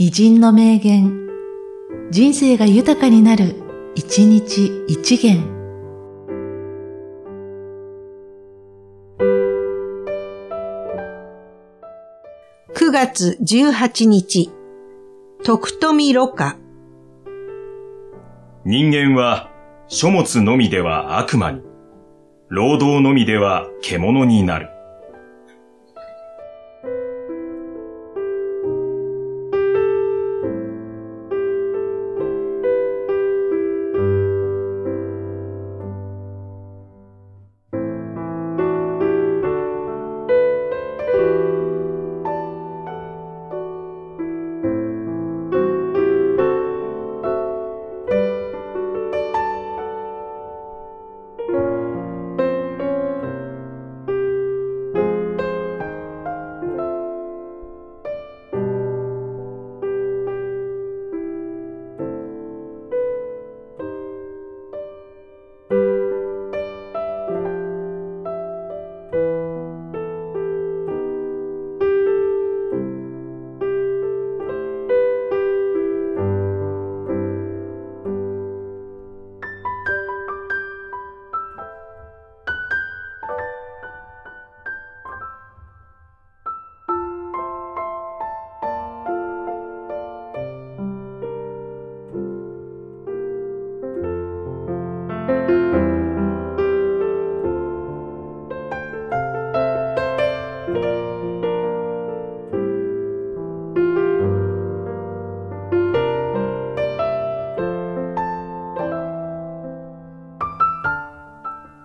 偉人の名言、人生が豊かになる、一日一元。9月18日、徳富ろ過。人間は書物のみでは悪魔に、労働のみでは獣になる。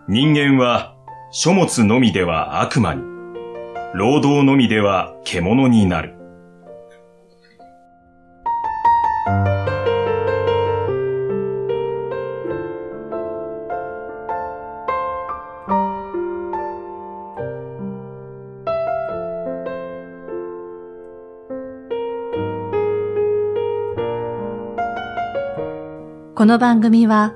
人間は書物のみでは悪魔に、労働のみでは獣になる。この番組は、